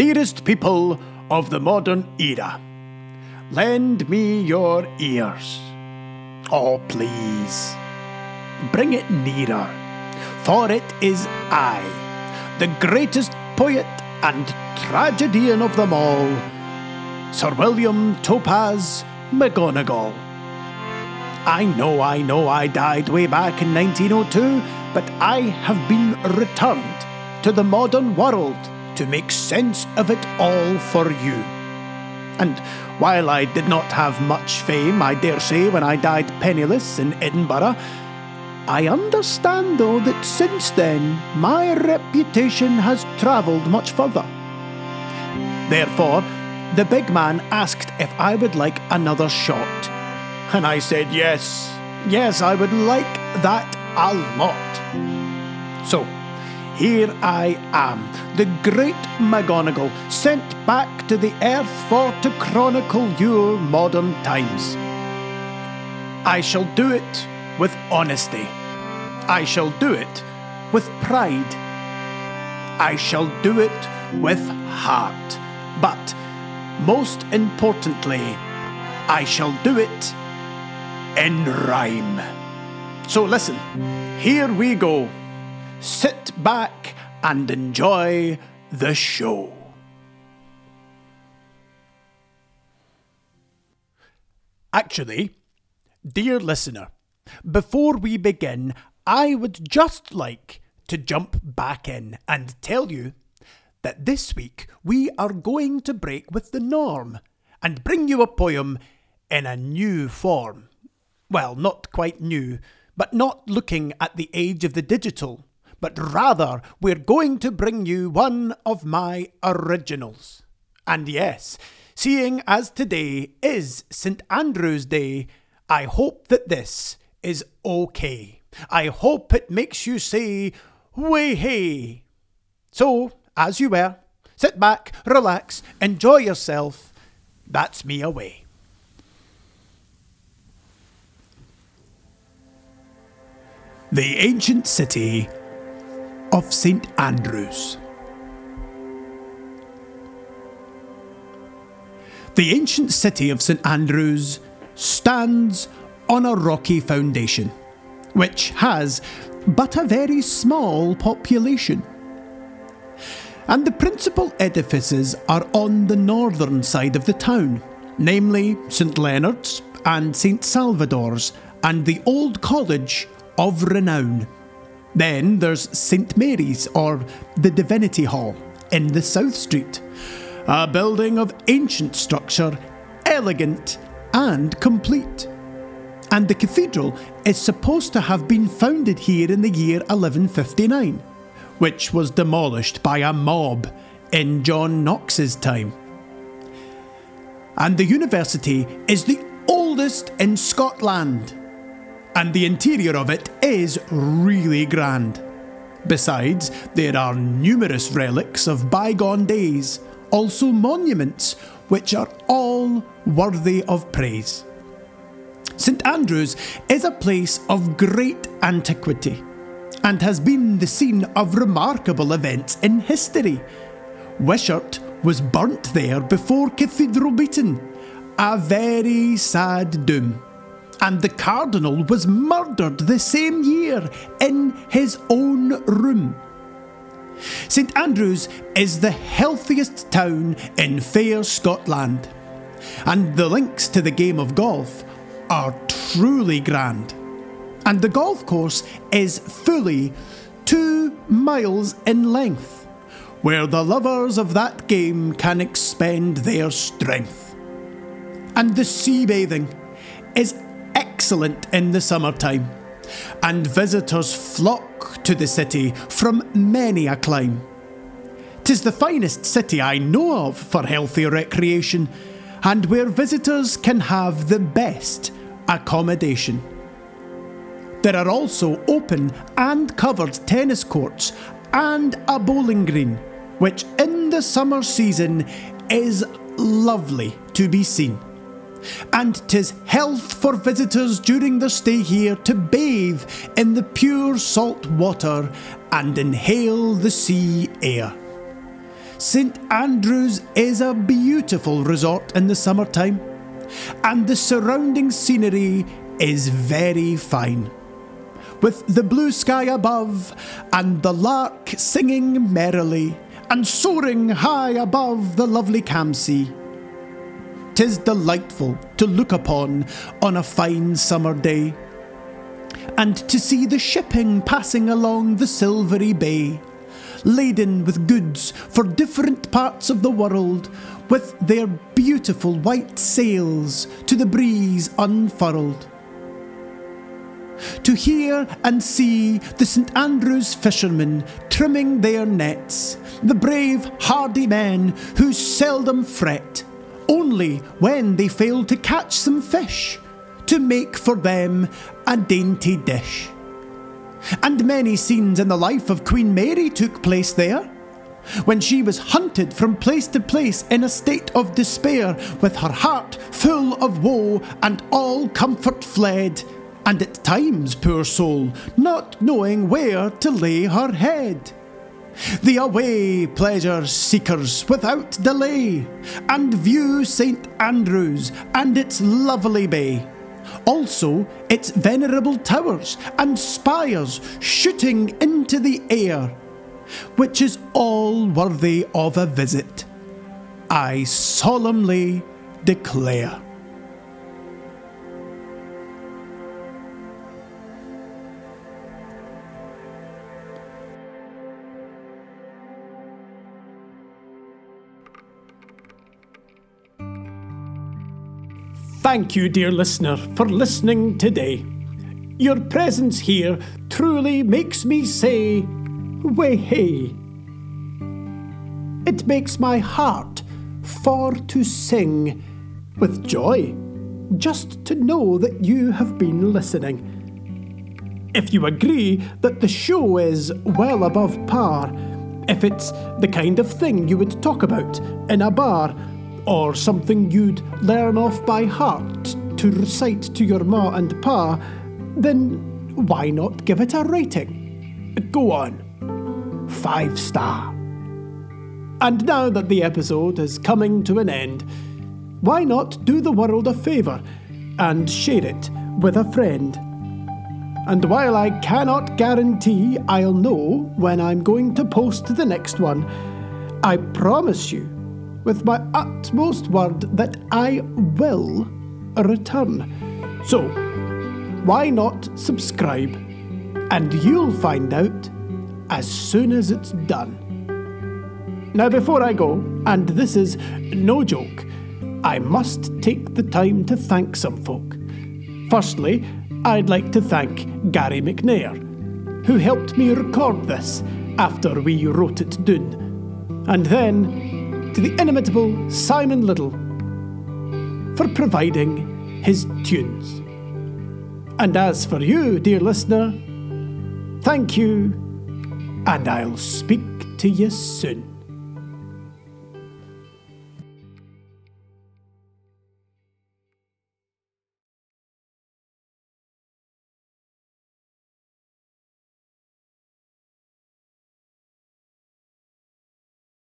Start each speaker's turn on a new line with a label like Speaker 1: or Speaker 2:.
Speaker 1: dearest people of the modern era, lend me your ears. Oh, please, bring it nearer, for it is I, the greatest poet and tragedian of them all, Sir William Topaz McGonagall. I know, I know I died way back in 1902, but I have been returned to the modern world to make sense of it all for you. And while I did not have much fame, I dare say, when I died penniless in Edinburgh, I understand, though, that since then my reputation has travelled much further. Therefore, the big man asked if I would like another shot. And I said yes, yes, I would like that a lot. So, here I am, the great McGonagall, sent back to the earth for to chronicle your modern times. I shall do it with honesty. I shall do it with pride. I shall do it with heart. But most importantly, I shall do it in rhyme. So listen, here we go. Sit back and enjoy the show. Actually, dear listener, before we begin, I would just like to jump back in and tell you that this week we are going to break with the norm and bring you a poem in a new form. Well, not quite new, but not looking at the age of the digital, but rather we're going to bring you one of my originals. And yes, seeing as today is St Andrew's Day, I hope that this is okay. I hope it makes you say, way hey. So, as you were, sit back, relax, enjoy yourself. That's me away. The ancient city of St Andrews. The ancient city of St Andrews stands on a rocky foundation, which has but a very small population. And the principal edifices are on the northern side of the town, namely St Leonard's and St Salvator's and the Old College of Renown. Then there's St Mary's, or the Divinity Hall, in the South Street, a building of ancient structure, elegant and complete. And the cathedral is supposed to have been founded here in the year 1159, which was demolished by a mob in John Knox's time. And the university is the oldest in Scotland and the interior of it is really grand. Besides, there are numerous relics of bygone days, also monuments, which are all worthy of praise. St Andrews is a place of great antiquity and has been the scene of remarkable events in history. Wishart was burnt there before Cathedral Beaton, a very sad doom and the Cardinal was murdered the same year in his own room. St Andrews is the healthiest town in fair Scotland, and the links to the game of golf are truly grand. And the golf course is fully two miles in length, where the lovers of that game can expend their strength. And the sea bathing is excellent in the summertime, and visitors flock to the city from many a clime. Tis the finest city I know of for healthy recreation, and where visitors can have the best accommodation. There are also open and covered tennis courts and a bowling green, which in the summer season is lovely to be seen and 'tis health for visitors during their stay here to bathe in the pure salt water and inhale the sea air. St Andrews is a beautiful resort in the summertime, and the surrounding scenery is very fine. With the blue sky above, and the lark singing merrily, and soaring high above the lovely Campsie. Tis delightful to look upon on a fine summer day, and to see the shipping passing along the silvery bay, laden with goods for different parts of the world, with their beautiful white sails to the breeze unfurled. To hear and see the St Andrews fishermen trimming their nets, the brave, hardy men who seldom fret, only when they fail to catch some fish to make for them a dainty dish. And many scenes in the life of Queen Mary took place there. When she was hunted from place to place in a state of despair, with her heart full of woe and all comfort fled, and at times, poor soul, not knowing where to lay her head. The away, pleasure seekers, without delay, and view St Andrews and its lovely bay. Also, its venerable towers and spires shooting into the air, which is all worthy of a visit. I solemnly declare. Thank you, dear listener, for listening today. Your presence here truly makes me say, way hey. It makes my heart for to sing with joy just to know that you have been listening. If you agree that the show is well above par, if it's the kind of thing you would talk about in a bar or something you'd learn off by heart to recite to your ma and pa, then why not give it a rating? Go on. Five star. And now that the episode is coming to an end, why not do the world a favour and share it with a friend? And while I cannot guarantee I'll know when I'm going to post the next one, I promise you with my utmost word that I will return. So, why not subscribe? And you'll find out as soon as it's done. Now, before I go, and this is no joke, I must take the time to thank some folk. Firstly, I'd like to thank Gary McNair, who helped me record this after we wrote it down. And then to the inimitable Simon Little for providing his tunes. And as for you, dear listener, thank you, and I'll speak to you soon.